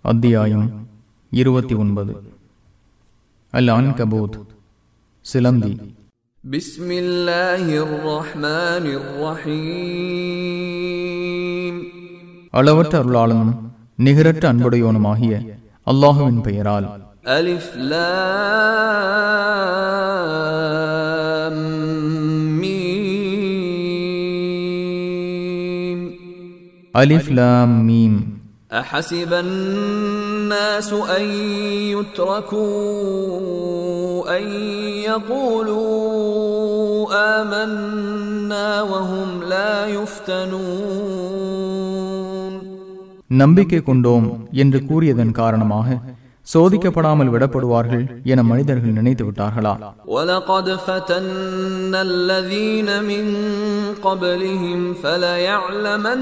அத்தியாயம் இருபத்தி ஒன்பது. அல் ஆன் கபூத் சிலந்தி அளவற்ற அருளாளனும் நிகரற்ற அன்புடையோனுமாகிய அல்லாஹுவின் பெயரால். அலிஃப் அலிஃப்லாம் மீம். أحسب الناس أن يتركوا أن يقولوا آمنا وهم لا يفتنون நம்பிக்கை கொண்டோம் என்று கூறியதன் காரணமாக சோதிக்கப்படாமல் விடப்படுவார்கள் என மனிதர்கள் நினைத்து விட்டார்களா ولقد فتنا الذين من قبلهم فليعلمن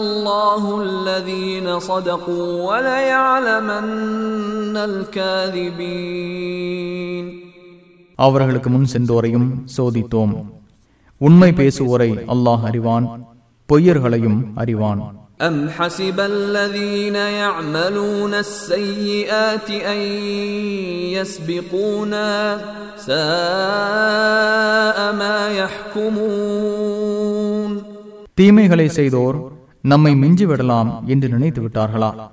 الله الذين صدقوا وليعلمن الكاذبين அவர்களுக்கு முன் சென்றோரையும் சோதித்தோம் உண்மை பேசுவோரை அல்லாஹ் அறிவான் பொய்யர்களையும் அறிவான் أم حسب الذين يعملون السيئات أن يسبقونا ساء ما يحكمون தீமைகளை செய்தோர் நம்மை மிஞ்சி விடலாம் என்று நினைத்து விட்டார்களா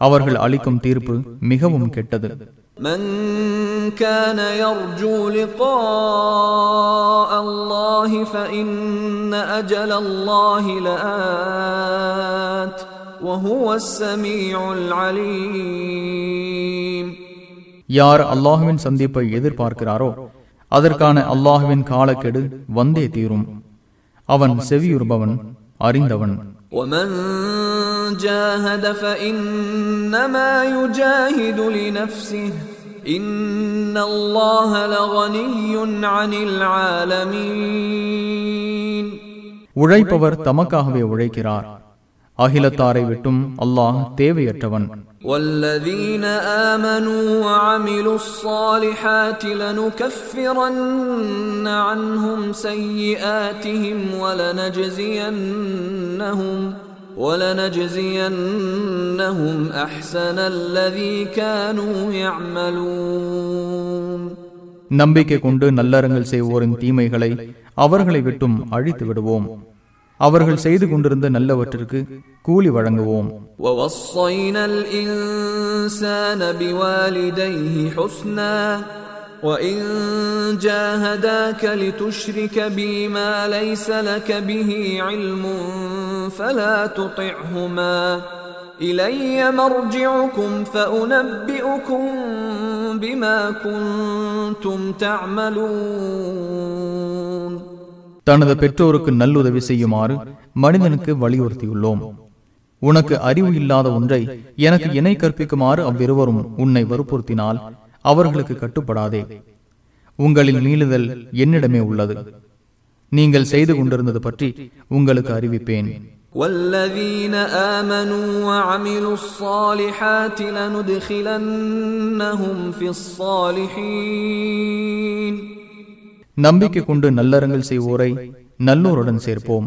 அவர்கள் அளிக்கும் தீர்ப்பு மிகவும் கெட்டது من كان يرجو لقاء الله فإن أجل الله لآت وهو السميع العليم யார் அல்லாஹுவின் சந்திப்பை எதிர்பார்க்கிறாரோ அதற்கான அல்லாஹுவின் காலக்கெடு வந்தே தீரும் அவன் செவியுறுபவன் அறிந்தவன் ومن جاهد فإنما يجاهد لنفسه إن الله لغني عن العالمين உழைப்பவர் தமக்காகவே உழைக்கிறார் அகிலத்தாரை விட்டும் அல்லாஹ் தேவையற்றவன் والذين آمنوا وعملوا الصالحات لنكفرن عنهم سيئاتهم ولنجزينهم ولنجزينهم أحسن الذي كانوا يعملون நம்பிக்கை கொண்டு நல்லறங்கள் செய்வோரின் தீமைகளை அவர்களை விட்டும் அழித்து விடுவோம் அவர்கள் செய்து கொண்டிருந்த நல்லவற்றிற்கு கூலி வழங்குவோம் ووصينا الإنسان بوالديه حسنا وإن جاهداك لتشرك بي ما ليس لك به علم فلا تطعهما إلي مرجعكم فأنبئكم بما كنتم تعملون தனது பெற்றோருக்கு நல்லுதவி செய்யுமாறு மனிதனுக்கு வலியுறுத்தியுள்ளோம் உனக்கு அறிவு இல்லாத ஒன்றை எனக்கு இணை கற்பிக்குமாறு அவ்விருவரும் உன்னை வற்புறுத்தினால் அவர்களுக்கு கட்டுப்படாதே உங்களில் மீளுதல் என்னிடமே உள்ளது நீங்கள் செய்து கொண்டிருந்தது பற்றி உங்களுக்கு அறிவிப்பேன் والذين آمنوا وعملوا الصالحات لندخلنهم في الصالحين நம்பிக்கை கொண்டு நல்லறங்கள் செய்வோரை நல்லோருடன் சேர்ப்போம்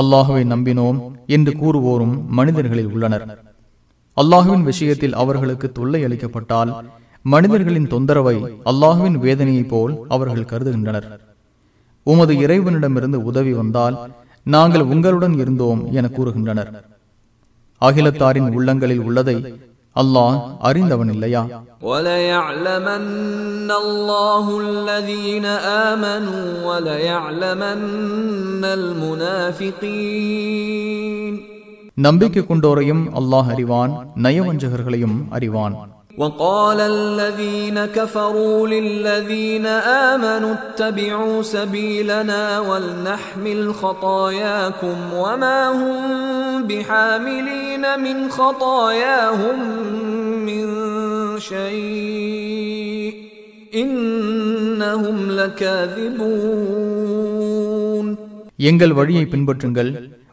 அல்லாஹுவை நம்பினோம் என்று கூறுவோரும் மனிதர்களில் உள்ளனர். அல்லாஹுவின் விஷயத்தில் அவர்களுக்கு தொல்லை அளிக்கப்பட்டால் மனிதர்களின் தொந்தரவை அல்லாஹுவின் வேதனையைப் போல் அவர்கள் கருதுகின்றனர். உமது இறைவனிடமிருந்து உதவி வந்தால் நாங்கள் உங்களுடன் இருந்தோம் என கூறுகின்றனர். அகிலத்தாரின் உள்ளங்களில் உள்ளதை அல்லாஹ் அறிந்தவன் இல்லையா நம்பிக்கை கொண்டோரையும் அல்லாஹ் அறிவான் நயவஞ்சகர்களையும் அறிவான். وقال الذين كفروا للذين آمنوا اتبعوا سبيلنا ولنحمل خطاياكم وما هم بحاملين من خطاياهم من شيء إنهم لكاذبون எங்கள் வழியை பின்பற்றுங்கள்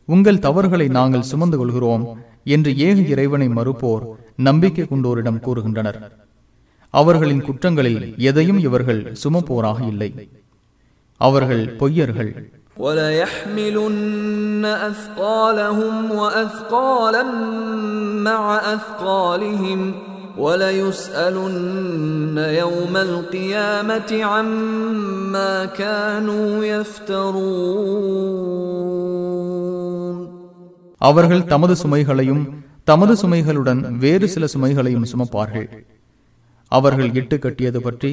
உங்கள் தவறுகளை நாங்கள் சுமந்து கொள்கிறோம் என்று ஏக இறைவனை மறுப்போர் நம்பிக்கை கொண்டோரிடம் கூறுகின்றனர் அவர்களின் குற்றங்களில் எதையும் இவர்கள் சுமப்போராக இல்லை அவர்கள் பொய்யர்கள் وليحملن أثقالهم وأثقالا مع أثقالهم وليسألن يوم القيامة عما كانوا يفترون அவர்கள் தமது சுமைகளையும் தமது சுமைகளுடன் வேறு சில சுமைகளையும் சுமப்பார்கள் அவர்கள் இட்டு கட்டியது பற்றி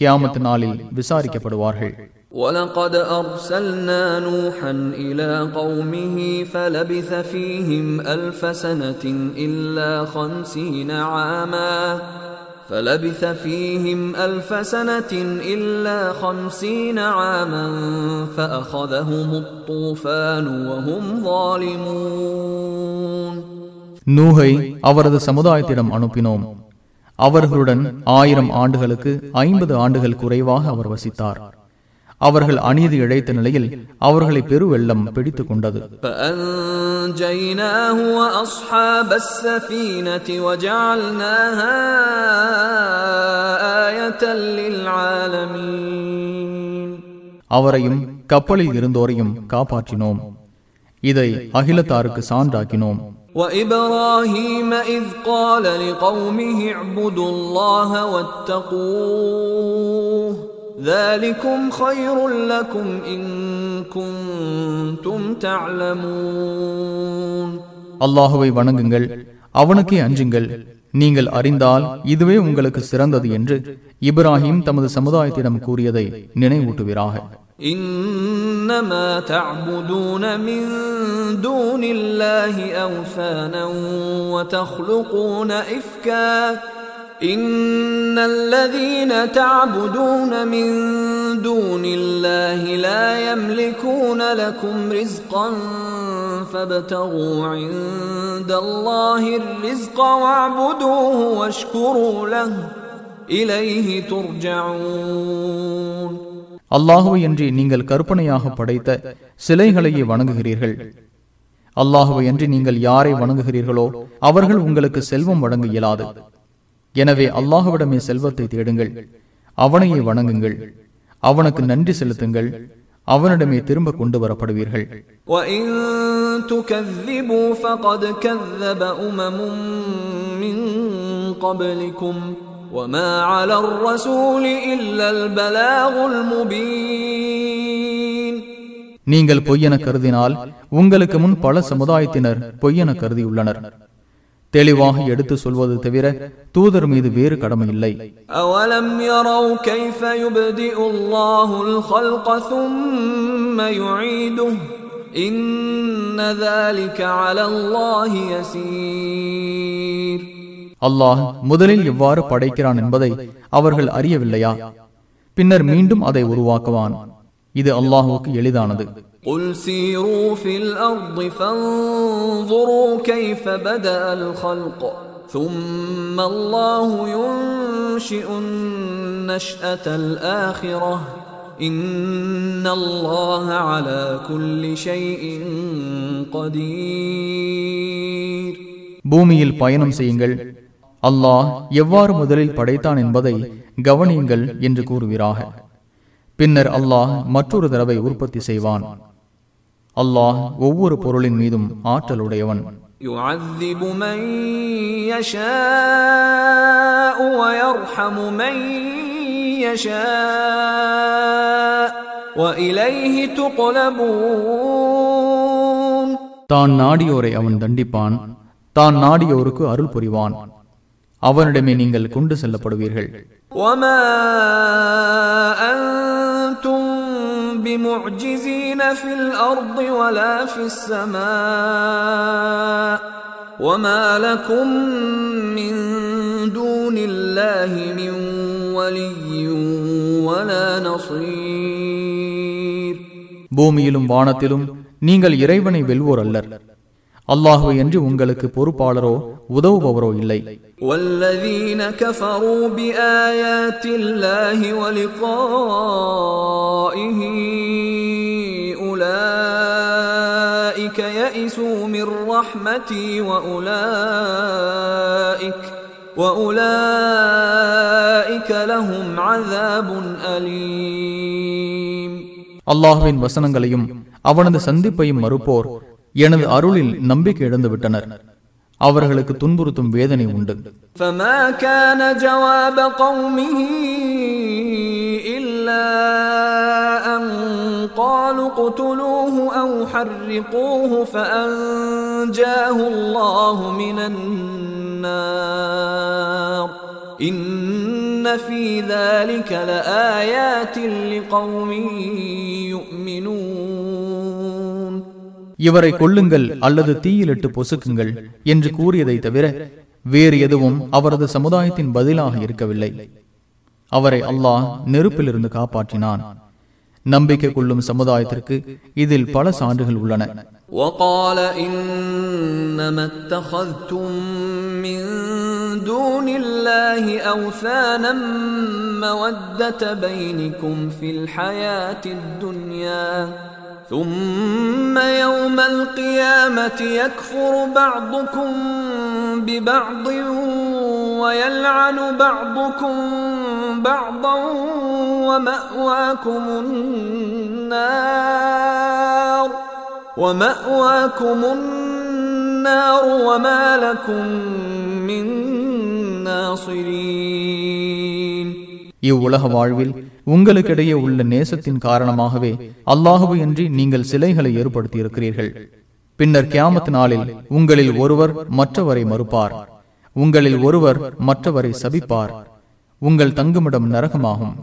கியாமத் நாளில் விசாரிக்கப்படுவார்கள் ولقد أرسلنا نوحا إلى قومه فلبث فيهم ألف سنة إلا خمسين عاما فلبث فيهم ألف سنة إلا خمسين عاما فأخذهم الطوفان وهم ظالمون நூகை அவரது சமுதாயத்திடம் அனுப்பினோம் அவர்களுடன் ஆயிரம் ஆண்டுகளுக்கு ஐம்பது ஆண்டுகள் குறைவாக அவர் வசித்தார் அவர்கள் அநீதி இழைத்த நிலையில் அவர்களை பெருவெள்ளம் பிடித்துக் கொண்டது فأنجيناه وأصحاب السفينة وجعلناها آية للعالمين அவரையும் கப்பலில் இருந்தோரையும் காப்பாற்றினோம் இதை அகிலத்தாருக்கு சான்றாக்கினோம் وإبراهيم إذ قال لقومه اعبدوا الله واتقوه ذلكم خير لكم إن كنتم تعلمون அல்லாஹுவை வணங்குங்கள் அவனுக்கே அஞ்சுங்கள் நீங்கள் அறிந்தால் இதுவே உங்களுக்கு சிறந்தது என்று இப்ராஹிம் தமது சமுதாயத்திடம் கூறியதை நினைவூட்டுவீராக إنما تعبدون من دون الله أوثانا وتخلقون إفكا إن الذين تعبدون من دون الله لا يملكون لكم رزقا فابتغوا عند الله الرزق واعبدوه واشكروا له إليه ترجعون அல்லாஹுவை அன்றி நீங்கள் கற்பனையாக படைத்த சிலைகளையே வணங்குகிறீர்கள் அல்லாஹுவை அன்றி நீங்கள் யாரை வணங்குகிறீர்களோ அவர்கள் உங்களுக்கு செல்வம் வழங்க இயலாது எனவே அல்லாஹுவிடமே செல்வத்தை தேடுங்கள். அவனையே வணங்குங்கள். அவனுக்கு நன்றி செலுத்துங்கள். அவனிடமே திரும்ப கொண்டு வரப்படுவீர்கள் நீங்கள் பொய்யென கருதினால் உங்களுக்கு முன் பல சமுதாயத்தினர் பொய்யென கருதியுள்ளனர். தெளிவாக எடுத்து சொல்வது தவிர தூதர் மீது வேறு கடமை இல்லை أولم يروا كيف يبدئ الله الخلق ثم يعيده إن ذلك على الله يسير அல்லாஹ் முதலில் எவ்வாறு படைக்கிறான் என்பதை அவர்கள் அறியவில்லையா பின்னர் மீண்டும் அதை உருவாக்குவான் இது அல்லாஹுவுக்கு எளிதானது قل سيروا في الأرض فانظروا كيف بدأ الخلق ثم الله ينشئ النشأة الآخرة إن الله على كل شيء قدير பூமியில் பயணம் செய்யுங்கள் அல்லாஹ் எவ்வாறு முதலில் படைத்தான் என்பதை கவனியுங்கள் என்று கூறுவீராக பின்னர் அல்லாஹ் மற்றொரு தடவை உற்பத்தி செய்வான் அல்லாஹ் ஒவ்வொரு பொருளின் மீதும் ஆற்றலுடையவன் يعذب من يشاء ويرحم من يشاء وإليه تقلبون தான் நாடியோரை அவன் தண்டிப்பான் தான் நாடியோருக்கு அருள் புரிவான் அவனிடமே நீங்கள் கொண்டு செல்லப்படுவீர்கள் وما أنتم بمعجزين في الارض ولا في السماء وما لكم من دون الله من ولي ولا نصير பூமியிலும் வானத்திலும் நீங்கள் இறைவனை வெல்வோர் அல்லர் அல்லாஹுவை என்று உங்களுக்கு பொறுப்பாளரோ உதவுபவரோ இல்லை والذين كفروا بآيات الله ولقائه أولئك يئسوا من رحمتي وأولئك وأولئك لهم عذاب أليم அல்லாஹுவின் வசனங்களையும் அவனது சந்திப்பையும் மறுப்போர் எனது அருளில் நம்பிக்கை இழந்து விட்டனர் அவர்களுக்கு துன்புறுத்தும் வேதனை உண்டு فما كان جواب قومه إلا أن قالوا اقتلوه أو حرقوه فأنجاه الله من النار إن في ذلك لآيات لقوم يؤمنون இவரை கொல்லுங்கள் அல்லது தீயிலிட்டு பொசுக்குங்கள் என்று கூறியதை தவிர வேறு எதுவும் அவரது சமுதாயத்தின் பதிலாக இருக்கவில்லை அவரை அல்லாஹ் நெருப்பிலிருந்து காப்பாற்றினான் நம்பிக்கை கொள்ளும் சமுதாயத்திற்கு இதில் பல சான்றுகள் உள்ளன وقال إنما اتخذتم من دون الله أوثانا مودة بينكم في الحياة الدنيا ثم يوم القيامة يكفر بعضكم ببعض ويلعن بعضكم بعضا ومأواكم النار ومأواكم النار وما لكم من ناصرين இவ்வுலக வாழ்வில் உங்களுக்கிடையே உள்ள நேசத்தின் காரணமாகவே அல்லாஹுவையன்றி நீங்கள் சிலைகளை ஏற்படுத்தி இருக்கிறீர்கள் பின்னர் கியாமத் நாளில் உங்களில் ஒருவர் மற்றவரை மறுப்பார் உங்களில் ஒருவர் மற்றவரை சபிப்பார் உங்கள் தங்குமிடம் நரகமாகும்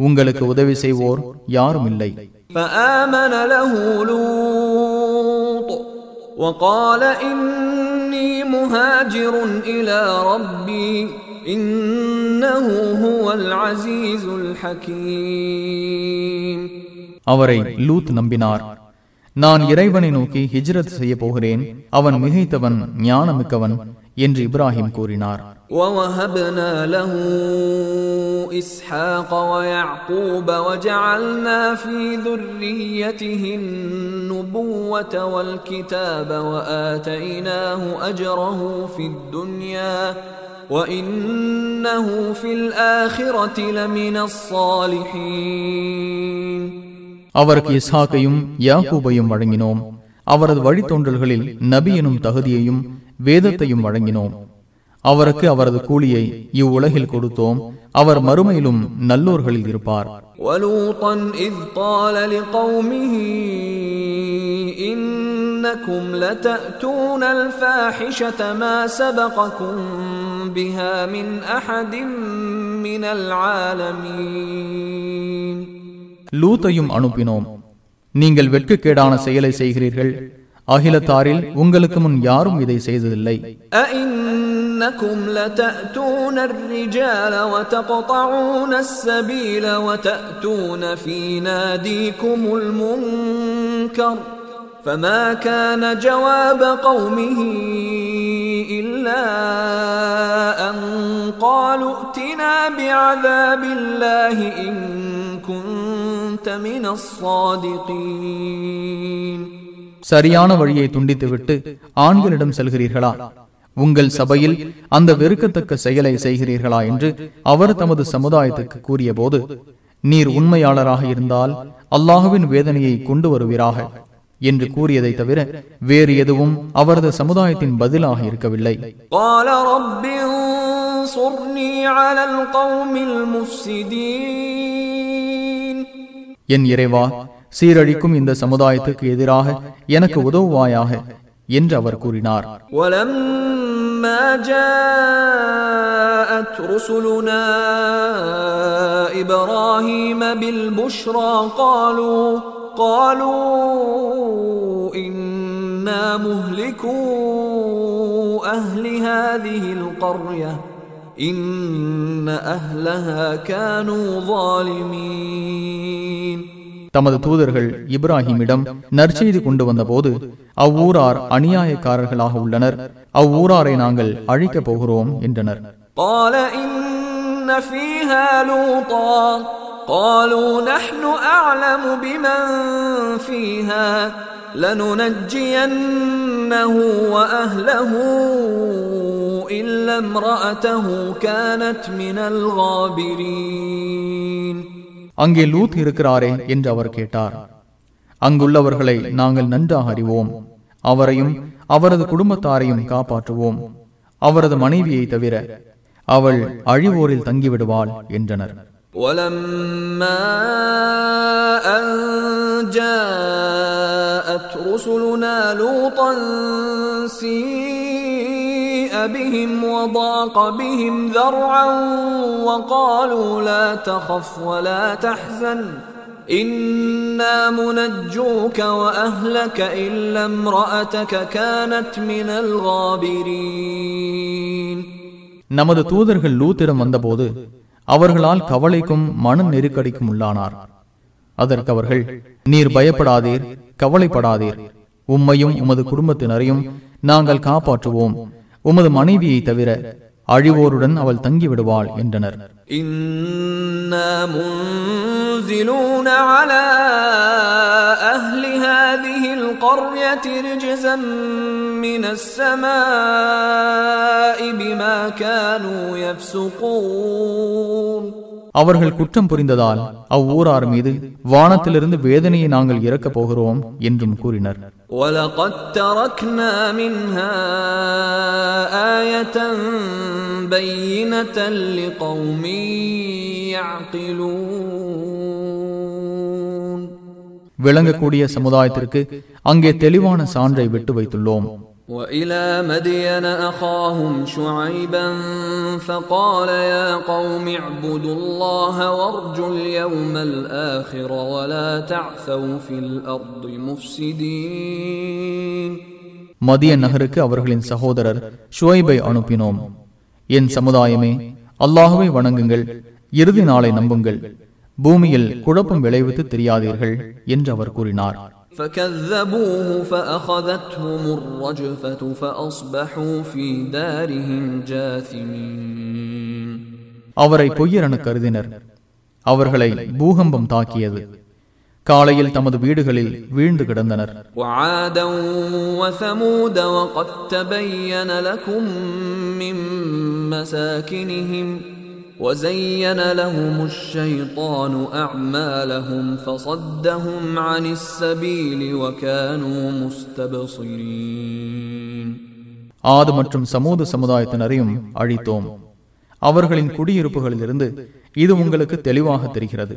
உங்களுக்கு உதவி செய்வோர் யாரும் இல்லை فآمن له لوط وقال إني مهاجر إلى ربي إنه هو العزيز الحكيم அவரை லூத் நம்பினார் நான் இறைவனை நோக்கி ஹிஜ்ரத் செய்ய போகிறேன் அவன் மிகைத்தவன் ஞானமிக்கவன் என்று இப்ராஹிம் கூறினார் ووهبنا له إسحاق ويعقوب وجعلنا في ذريته النبوة والكتاب وآتيناه أجره في الدنيا وإنه في الآخرة لمن الصالحين அவருக்கு இஸ்ஹாக்கையும் யாக்கூபையும் வழங்கினோம் அவரது வழித்தோன்றல்களில் நபி எனும் தகுதியையும் வேதத்தையும் வழங்கினோம் அவருக்கு அவரது கூலியை இவ்வுலகில் கொடுத்தோம் அவர் மறுமையிலும் நல்லோர்களில் இருப்பார் ولوطا إذ قال لقومه إنكم لتأتون الفاحشة ما سبقكم بها من أحد من العالمين லூத்தையும் அனுப்பினோம் நீங்கள் வெட்கக்கேடான செயலை செய்கிறீர்கள் அகிலத்தாரில் உங்களுக்கு முன் யாரும் இதை செய்ததில்லை أئنكم لتأتون الرجال وتقطعون السبيل وتأتون في ناديكم المنكر فما كان جواب قومه إلا أن قالوا ائتنا بعذاب الله إن كنت من الصادقين சரியான வழியை துண்டித்துவிட்டு ஆண்களிடம் செல்கிறீர்களா உங்கள் சபையில் அந்த வெறுக்கத்தக்க செயலை செய்கிறீர்களா என்று அவர் தமது சமுதாயத்துக்கு கூறியபோது நீர் உண்மையாளராக இருந்தால் அல்லாஹுவின் வேதனையை கொண்டு வருவீராக என்று கூறியதை தவிர வேறு எதுவும் அவரது சமுதாயத்தின் பதிலாக இருக்கவில்லை. என் இறைவா சீரழிக்கும் இந்த சமுதாயத்துக்கு எதிராக எனக்கு உதவுவாயாக என்று அவர் கூறினார். ما جاءت رسلنا إبراهيم بالبشرى قالوا قالوا إنا مهلكو أهل هذه القرية إن أهلها كانوا ظالمين. தமது தூதர்கள் இப்ராஹிமிடம் நற்செய்தி கொண்டு வந்தபோது அவ்வூரார் அநியாயக்காரர்களாக உள்ளனர் அவ்வூராரை நாங்கள் அழிக்கப் போகிறோம் என்றனர் قال إن فيها لوطا قالوا نحن أعلم بمن فيها لننجينه وأهله إلا امرأته كانت من الغابرين அங்கே லூத் இருக்கிறாரே என்று அவர் கேட்டார் அங்குள்ளவர்களை நாங்கள் நன்றாக அறிவோம் அவரையும் அவரது குடும்பத்தாரையும் காப்பாற்றுவோம் அவரது மனைவியை தவிர அவள் அழிவோரில் தங்கிவிடுவாள் என்றனர் ولما أن جاءت رسلنا لوطا سيء بهم وضاق بهم ذرعا وقالوا لا تخف ولا تحزن إنا منجوك وأهلك إلا امرأتك كانت من الغابرين நமது தூதர்கள் லூத்திடம் வந்தபோது அவர்களால் கவலைக்கும் மன நெருக்கடிக்கும் உள்ளானார் அதற்கு அவர்கள் நீர் பயப்படாதீர் கவலைப்படாதீர் உம்மையும் உமது குடும்பத்தினரையும் நாங்கள் காப்பாற்றுவோம் உமது மனைவியை தவிர அழிவோருடன் அவள் தங்கிவிடுவாள் என்றனர். இன்ன منزلون على أهل هذه القرية رجزا من السماء بما كانوا يفسقون அவர்கள் குற்றம் புரிந்ததால் அவ்வூரார் மீது வானத்திலிருந்து வேதனையை நாங்கள் இறக்கப் போகிறோம் என்றும் கூறினர் ولقد تركنا منها آية بينة لقوم يعقلون விளங்கக்கூடிய சமுதாயத்திற்கு அங்கே தெளிவான சான்றை விட்டு வைத்துள்ளோம் وإلى مدين أخاهم شعيبا فقال يا قوم اعبدوا الله وارجوا اليوم الآخر ولا تعثوا في الأرض مفسدين மதிய நகருக்கு அவர்களின் சகோதரர் ஷுவைபை அனுப்பினோம் என் சமுதாயமே அல்லாஹுவை வணங்குங்கள் இறுதி நாளை நம்புங்கள் பூமியில் குழப்பம் விளைவித்து தெரியாதீர்கள் என்று அவர் கூறினார் فكذبوه فأخذتهم الرجفة فأصبحوا في دارهم جاثمين அவரை பொய்யரென கருதினர் அவர்களை பூகம்பம் தாக்கியது காலையில் தமது வீடுகளில் வீழ்ந்து கிடந்தனர் وعادا وثمود وقد تبين لكم من مساكنهم وزين لهم الشيطان أعمالهم فصدهم عن السبيل وكانوا مستبصرين ஆது மற்றும் சமூக சமுதாயத்தினரையும் அழித்தோம் அவர்களின் குடியிருப்புகளிலிருந்து இது உங்களுக்கு தெளிவாக தெரிகிறது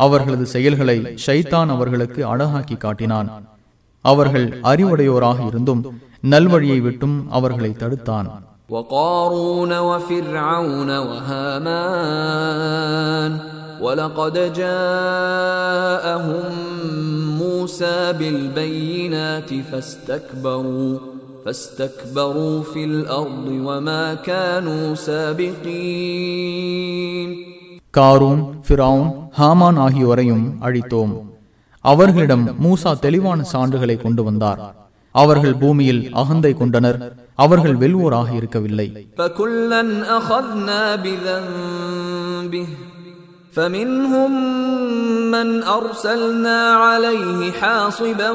அவர்களது செயல்களை ஷைத்தான் அவர்களுக்கு அழகாக்கி காட்டினான் அவர்கள் அறிவுடையோராக இருந்தும் நல்வழியை விட்டும் அவர்களை தடுத்தான் وقارون وفرعون وهامان ولقد جاءهم موسى بالبينات فاستكبروا فاستكبروا في الأرض وما كانوا سابقين காரூன் ஃபிரவுன் ஹாமான் ஆகியோரையும் அழித்தோம் அவர்களிடம் மூசா தெளிவான சான்றுகளை கொண்டு வந்தார் அவர்கள் பூமியில் அகந்தை கொண்டனர் அவர்கள் வெல்வோராக இருக்கவில்லை فكلا أخذنا بذنبه فمنهم من أرسلنا عليه حاصبا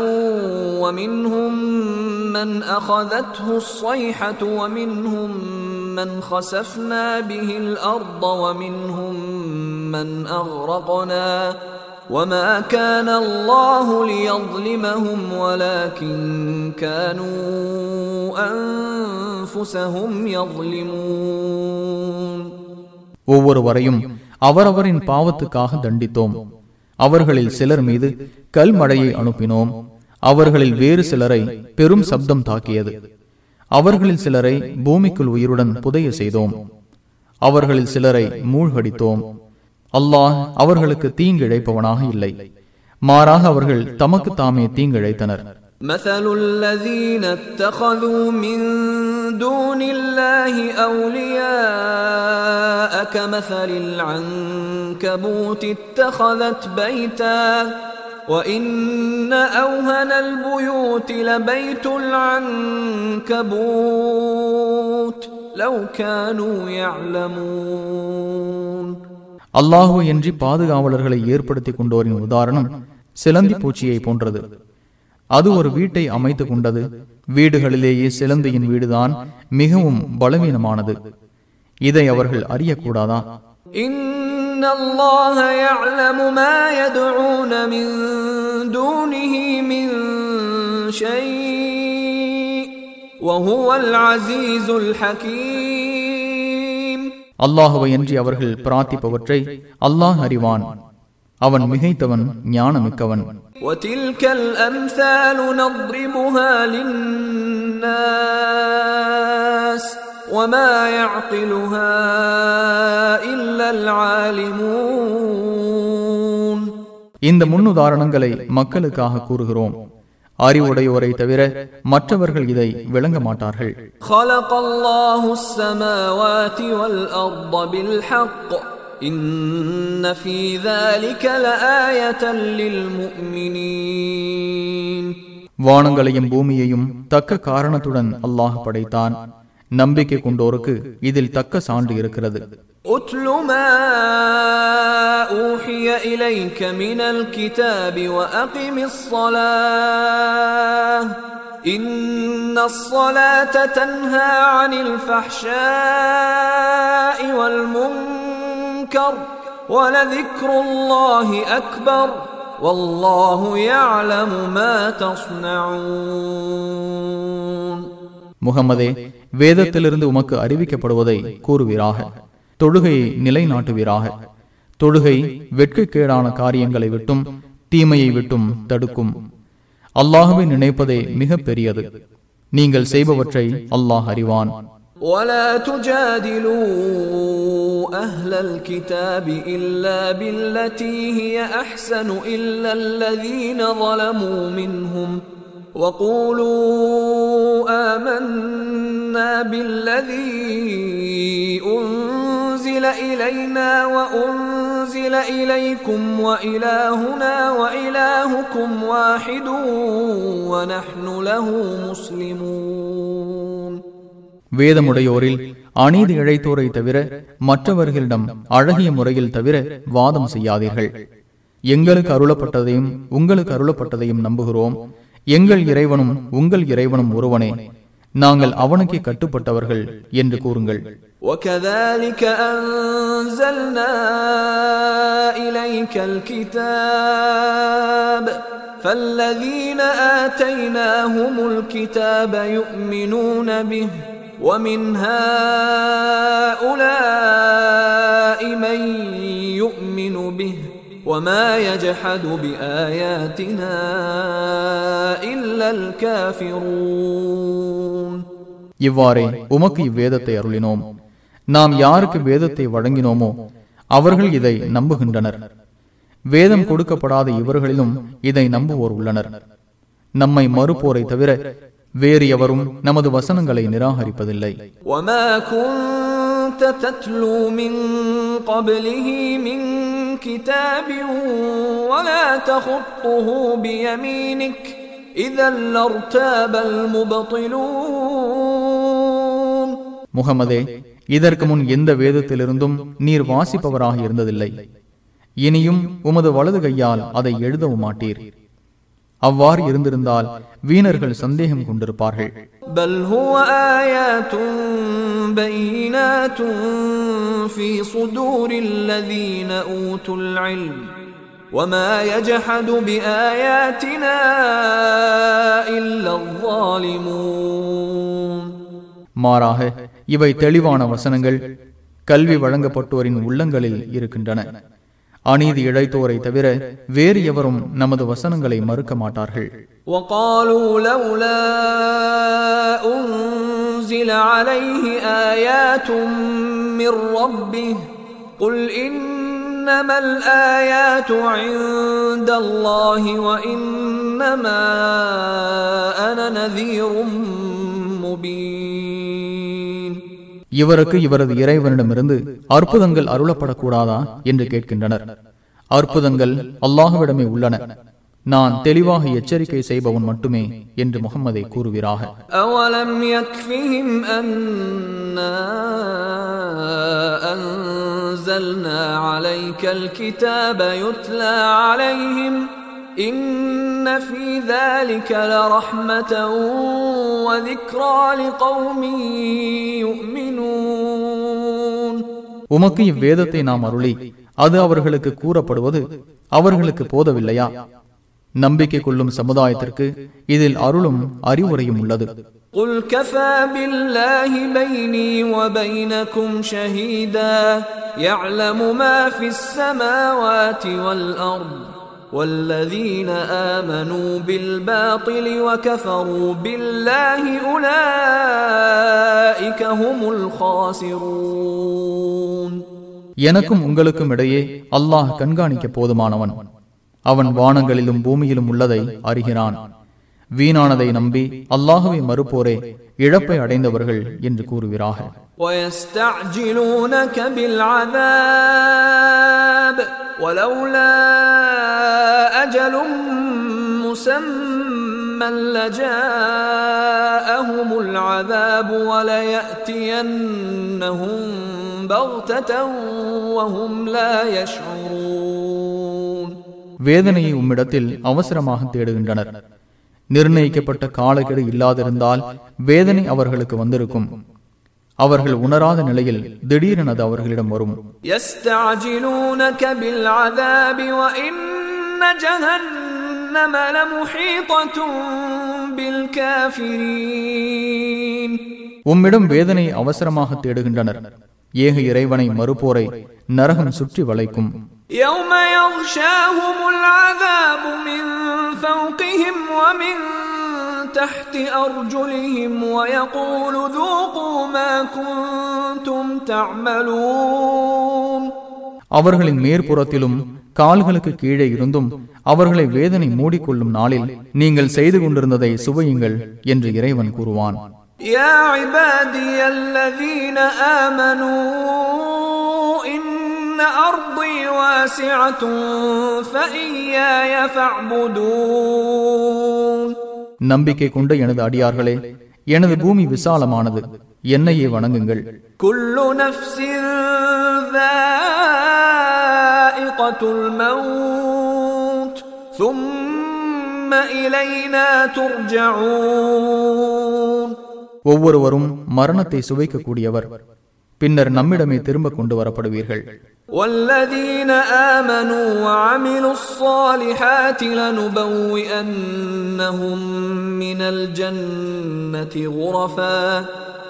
ومنهم من أخذته الصيحة ومنهم من خسفنا به الأرض ومنهم من أغرقنا وما كان الله ليظلمهم ولكن كانوا أنفسهم يظلمون ஒவ்வொருவரையும் அவரவரின் பாவத்துக்காக தண்டித்தோம் அவர்களில் சிலர் மீது கல்மழையை அனுப்பினோம் அவர்களில் வேறு சிலரை பெரும் சப்தம் தாக்கியது அவர்களில் சிலரை பூமிக்குள் உயிருடன் புதைய செய்தோம் அவர்களில் சிலரை மூழ்கடித்தோம் அல்லாஹ் அவர்களுக்கு தீங்கிழைப்பவனாக இல்லை மாறாக அவர்கள் தமக்கு தாமே தீங்கிழைத்தனர் مثل الذين اتخذوا من دون الله أولياء كمثل العنكبوت اتخذت بيتا وإن أوهن البيوت لبيت العنكبوت لو كانوا يعلمون அல்லாஹு என்று பாதுகாவலர்களை ஏற்படுத்திக் கொண்டோரின் உதாரணம் சிலந்தி பூச்சியை போன்றது அது ஒரு வீட்டை அமைத்துக் கொண்டது வீடுகளிலேயே சிலந்தியின் வீடுதான் மிகவும் பலவீனமானது இதை அவர்கள் அறியக்கூடாதா إن الله يعلم ما يدعون من دونه من شيء وهو العزيز الحكيم அல்லாஹுவை என்று அவர்கள் பிரார்த்திப்பவற்றை அல்லாஹ் அறிவான் அவன் மிகைத்தவன் ஞானமிக்கவன் وتلك الأمثال نضربها للناس وما يعقلها إلا العالمون இந்த முன்னுதாரணங்களை மக்களுக்காக கூறுகிறோம் அறிவுடையோரை தவிர மற்றவர்கள் இதை விளங்க மாட்டார்கள். வானங்களையும் பூமியையும் தக்க காரணத்துடன் அல்லாஹ் படைத்தான். நம்பிக்கை கொண்டோருக்கு இதில் தக்க சான்று இருக்கிறது اتل ما اوحي اليك من الكتاب واقم الصلاه ان الصلاه تنهى عن الفحشاء والمنكر ولذكر الله اكبر والله يعلم ما تصنعون முகமதே வேதத்திலிருந்து உமக்கு அறிவிக்கப்படுவதை கூறுவீராக தொழுகையை நிலைநாட்டுவீராக தொழுகை வெட்கக்கேடான காரியங்களை விட்டும் தீமையை விட்டும் தடுக்கும் அல்லாஹுவை நினைப்பதே மிக பெரியது நீங்கள் செய்பவற்றை அல்லாஹ் அறிவான் ولا تجادلوا اهل الكتاب الا بالتي هي احسن الا الذين ظلموا منهم وقولوا امنا بالذي انزل الينا وانزل اليكم والهنا والهكم واحد ونحن له مسلمون வேதமுடையோரில் அநீதி இழைத்தோரை தவிர மற்றவர்களிடம் அழகிய முறையில் தவிர வாதம் செய்யாதீர்கள் எங்களுக்கு அருளப்பட்டதையும் உங்களுக்கு அருளப்பட்டதையும் நம்புகிறோம் எங்கள் இறைவனும் உங்கள் இறைவனும் ஒருவனே நாங்கள் அவனுக்கே கட்டுப்பட்டவர்கள் என்று கூறுங்கள் وكذلك أنزلنا إليك الكتاب فالذين آتيناهم الكتاب يؤمنون به ومن هؤلاء من يؤمن به وما يجحد بآياتنا إلا الكافرون இவ்வாறே உமக்கு இவ்வேதத்தை அருளினோம் நாம் யாருக்கு வேதத்தை வழங்கினோமோ அவர்கள் இதை நம்புகின்றனர் வேதம் கொடுக்கப்படாத இவர்களிலும் இதை நம்புவோர் உள்ளனர் நம்மை மறுப்போரை தவிர வேறு எவரும் நமது வசனங்களை நிராகரிப்பதில்லை وما كنت تتلو من قبله من كتاب ولا تخطه بيمينك إذا لارتاب المبطلون முகமதே இதற்கு முன் எந்த வேதத்திலிருந்தும் நீர் வாசிப்பவராக இருந்ததில்லை இனியும் உமது வலது கையால் அதை எழுதவும் மாட்டீர் அவ்வாறு இருந்திருந்தால் வீணர்கள் சந்தேகம் கொண்டிருப்பார்கள். மாறாக இவை தெளிவான வசனங்கள் கல்வி வழங்கப்பட்டோரின் உள்ளங்களில் இருக்கின்றன. அநீதி இழைத்தோரை தவிர வேறு எவரும் நமது வசனங்களை மறுக்க மாட்டார்கள் وقالوا لولا أنزل عليه آيات من ربه قل إنما الآيات عند الله وإنما أنا نذير مبين இவருக்கு இவரது இறைவனிடமிருந்து அற்புதங்கள் அருளப்படக்கூடாதா என்று கேட்கின்றனர். அற்புதங்கள் அல்லாஹுவிடமே உள்ளன. நான் தெளிவாக எச்சரிக்கை செய்பவன் மட்டுமே என்று முகம்மதை கூறுகிறார்கள் அவலம் யக்ஃபிஹிம் அன்னா إن في ذلك لرحمة وذكرى لقوم يؤمنون உமக்கு இவ்வேதத்தை நாம் அருளி அது அவர்களுக்கு கூறப்படுவது அவர்களுக்கு போதவில்லையா நம்பிக்கை கொள்ளும் சமுதாயத்திற்கு இதில் அருளும் அறிவுரையும் உள்ளது قل كفى بالله بيني وبينكم شهيدا يعلم ما في السماوات والارض والذين امنوا بالباطل وكفروا بالله اولئك هم الخاسرون எனக்கும் உங்களுக்கும் இடையே அல்லாஹ் கண்காணிக்க போதுமானவன் அவன் வானங்களிலும் பூமியிலும் உள்ளதை அறிகிறான் வீணானதை நம்பி அல்லாஹுவை மறுப்போரே இழப்பை அடைந்தவர்கள் என்று கூறுகிறாக ويستعجلونك بالعذاب ولولا أجل مسمى لجاءهم العذاب وليأتينهم بغتة وهم لا يشعرون வேதனையை உம்மிடத்தில் அவசரமாக தேடுகின்றனர் நிர்ணயிக்கப்பட்ட காலக்கெடு இல்லாதிருந்தால் வேதனை அவர்களுக்கு வந்திருக்கும். அவர்கள் உணராத நிலையில் திடீரெனது அவர்களிடம் வரும். உம்மிடம் வேதனை அவசரமாக தேடுகின்றனர். ஏக இறைவனை மறுப்போரை நரகம் சுற்றி வளைக்கும். يوم يغشاهم العذاب من فوقهم ومن تحت أرجلهم ويقول ذوقوا ما كنتم تعملون அவர்களின் மேற்புறத்திலும் கால்களுக்கு கீழே இருந்தும் அவர்களை வேதனை மூடிக்கொள்ளும் நாளில் நீங்கள் செய்து கொண்டிருந்ததை சுவையுங்கள் என்று இறைவன் கூறுவான் يا عبادي الذين آمنوا إن أرضي واسعة فإياي فاعبدون நம்பிக்கை கொண்ட எனது அடியார்களே எனது பூமி விசாலமானது என்னையே வணங்குங்கள் كل نفس ذائقة الموت ثم إلينا ترجعون ஒவ்வொருவரும் மரணத்தை சுவைக்கக்கூடியவர் பின்னர் நம்மிடமே திரும்ப கொண்டு வரப்படுவீர்கள் والذين آمنوا وعملوا الصالحات لنبوئنهم من الجنة غرفا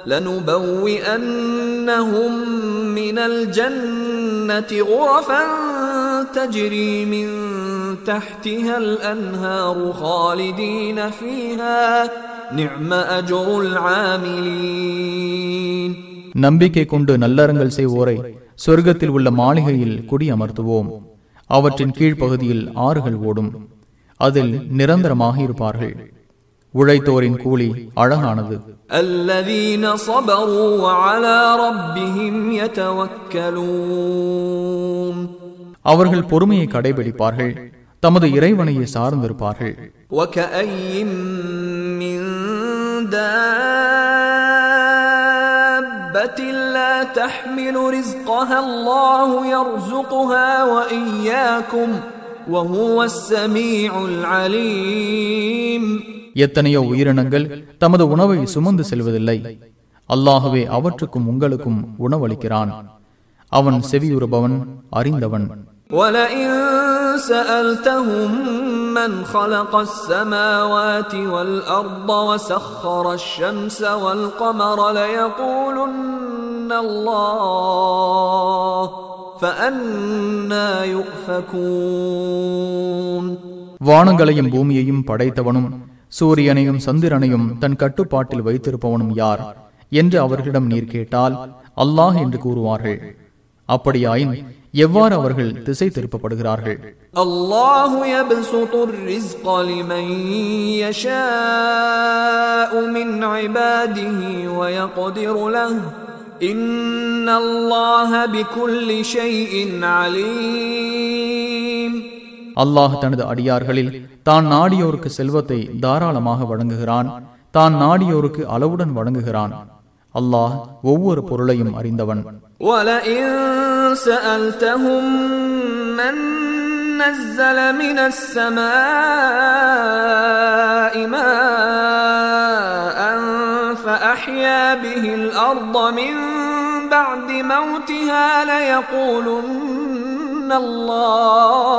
لنبوئنهم من الجنة غرفا تجري من تحتها الأنهار خالدين فيها. نعم أجر العاملين. நம்பிக்கை கொண்டு நல்லறங்கள் செய்வோரை சொர்க்கத்தில் உள்ள மாளிகையில் குடி அமர்த்துவோம். அவற்றின் கீழ்ப்பகுதியில் ஆறுகள் ஓடும். அதில் நிரந்தரமாக இருப்பார்கள். உழைத்தோரின் கூலி அழகானது. அவர்கள் பொறுமையை கடைபிடிப்பார்கள். தமது இறைவனையை சார்ந்திருப்பார்கள். دابة لا تحمل رزقها الله يرزقها وإياكم وهو السميع العليم எத்தனையோ உயிரினங்கள் தமது உணவை சுமந்து செல்வதில்லை அல்லாஹுவே அவற்றுக்கும் உங்களுக்கும் உணவளிக்கிறான் அவன் செவியுறுபவன் அறிந்தவன் ولئن سألتهم من خلق السماوات والأرض وسخر الشمس والقمر ليقولن الله فأنا يؤفكون வானங்களையும் பூமியையும் படைத்தவனும் சூரியனையும் சந்திரனையும் தன் கட்டுப்பாட்டில் வைத்திருப்பவனும் யார் என்று அவர்களிடம் நீர் கேட்டால் அல்லாஹ் என்று கூறுவார்கள் அப்படியாயின் எவ்வாறு அவர்கள் திசை திருப்பப்படுகிறார்கள் الله يبسط الرزق لمن يشاء من عباده ويقدر له إن الله بكل شيء عليم அல்லாஹ் தனது அடியார்களில் தான் நாடியோருக்கு செல்வத்தை தாராளமாக வழங்குகிறான் தான் நாடியோருக்கு அளவுடன் வழங்குகிறான் அல்லாஹ் ஒவ்வொரு பொருளையும் அறிந்தவன் ولئن سألتهم من نزل من السماء ماء فأحيا به الأرض من بعد موتها ليقولن الله.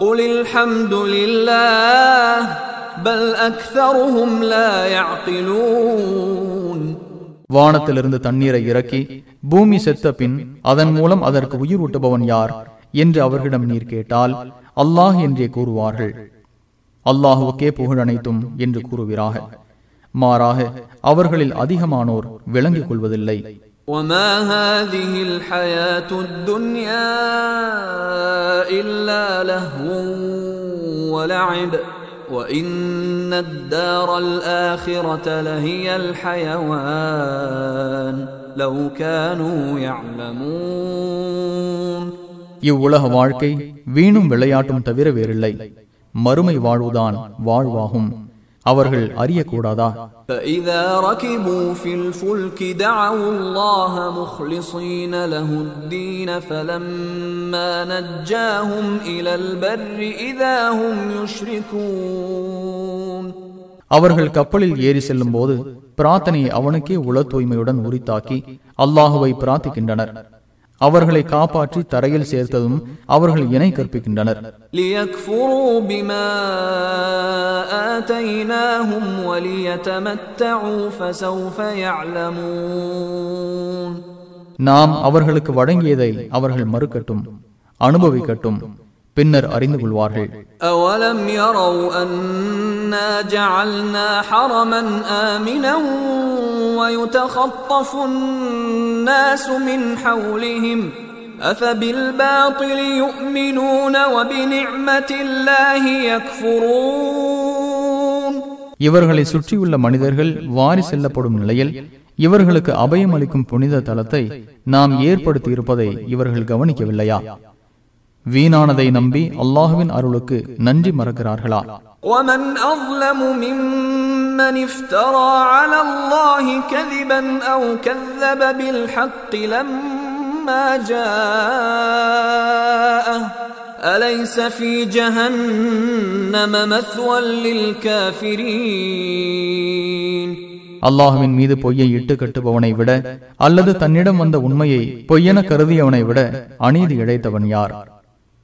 قل الحمد لله بل أكثرهم لا يعقلون. வானத்திலிருந்து தண்ணீரை இறக்கி பூமி செத்த பின் அதன் மூலம் அதற்கு உயிர் ஊட்டுபவன் யார் என்று அவர்களிடம் நீர் கேட்டால் அல்லாஹ் என்றே கூறுவார்கள் அல்லாஹுவுக்கே புகழ் அனைத்தும் என்று கூறுவீராக மாறாக அவர்களில் அதிகமானோர் விளங்கிக் கொள்வதில்லை وما هذه الحياة الدنيا إلا لهو ولعب وإن الدار الآخرة لهي الحيوان لو كانوا يعلمون இவ்வுலக வாழ்க்கை வீணும் விளையாட்டும் தவிர வேறில்லை மறுமை வாழ்வுதான் வாழ்வாகும் அவர்கள் அறியக்கூடாதா? அவர்கள் கப்பலில் ஏறி செல்லும் போது பிரார்த்தனையை அவனுக்கே உள தூய்மையுடன் உரித்தாக்கி அல்லாஹுவை பிரார்த்திக்கின்றனர். அவர்களை காப்பாற்றி தரையில் சேர்த்ததும் அவர்கள் இணை கற்பிக்கின்றனர். நாம் அவர்களுக்கு வழங்கியதை அவர்கள் மறுக்கட்டும் அனுபவிக்கட்டும். பின்னர் அறிந்து கொள்வார்கள் أولم يروا أنا جعلنا حرما آمنا ويتخطف الناس من حولهم أفبالباطل يؤمنون وبنعمة الله يكفرون இவர்களை சுற்றியுள்ள மனிதர்கள் வாரி செல்லப்படும் நிலையில் இவர்களுக்கு அபயம் அளிக்கும் புனித தலத்தை நாம் ஏற்படுத்தி இருப்பதை இவர்கள் கவனிக்கவில்லையா வீணானதை நம்பி அல்லாஹுவின் அருளுக்கு நன்றி மறக்கிறார்களா ومن أظلم ممن افترى على الله كذبا أو كذب بالحق لما جاءه أليس في جهنم مثوى للكافرين அல்லாஹுவின் மீது பொய்யை இட்டு கட்டுபவனை விட அல்லது தன்னிடம் வந்த உண்மையை பொய்யென கருதியவனை விட அநீதி இழைத்தவன் யார்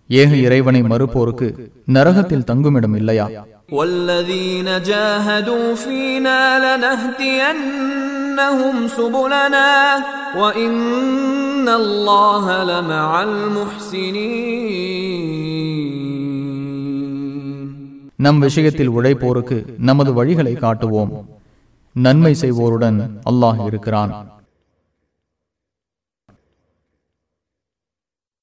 ஏக இறைவனை மறுப்போருக்கு நரகத்தில் தங்குமிடம் இல்லையா والذين جاهدوا فينا لنهدينهم سبلنا وإن الله لمع المحسنين நம் விஷயத்தில் உழைப்போருக்கு நமது வழிகளை காட்டுவோம் நன்மை செய்வோருடன் அல்லாஹ் இருக்கிறான்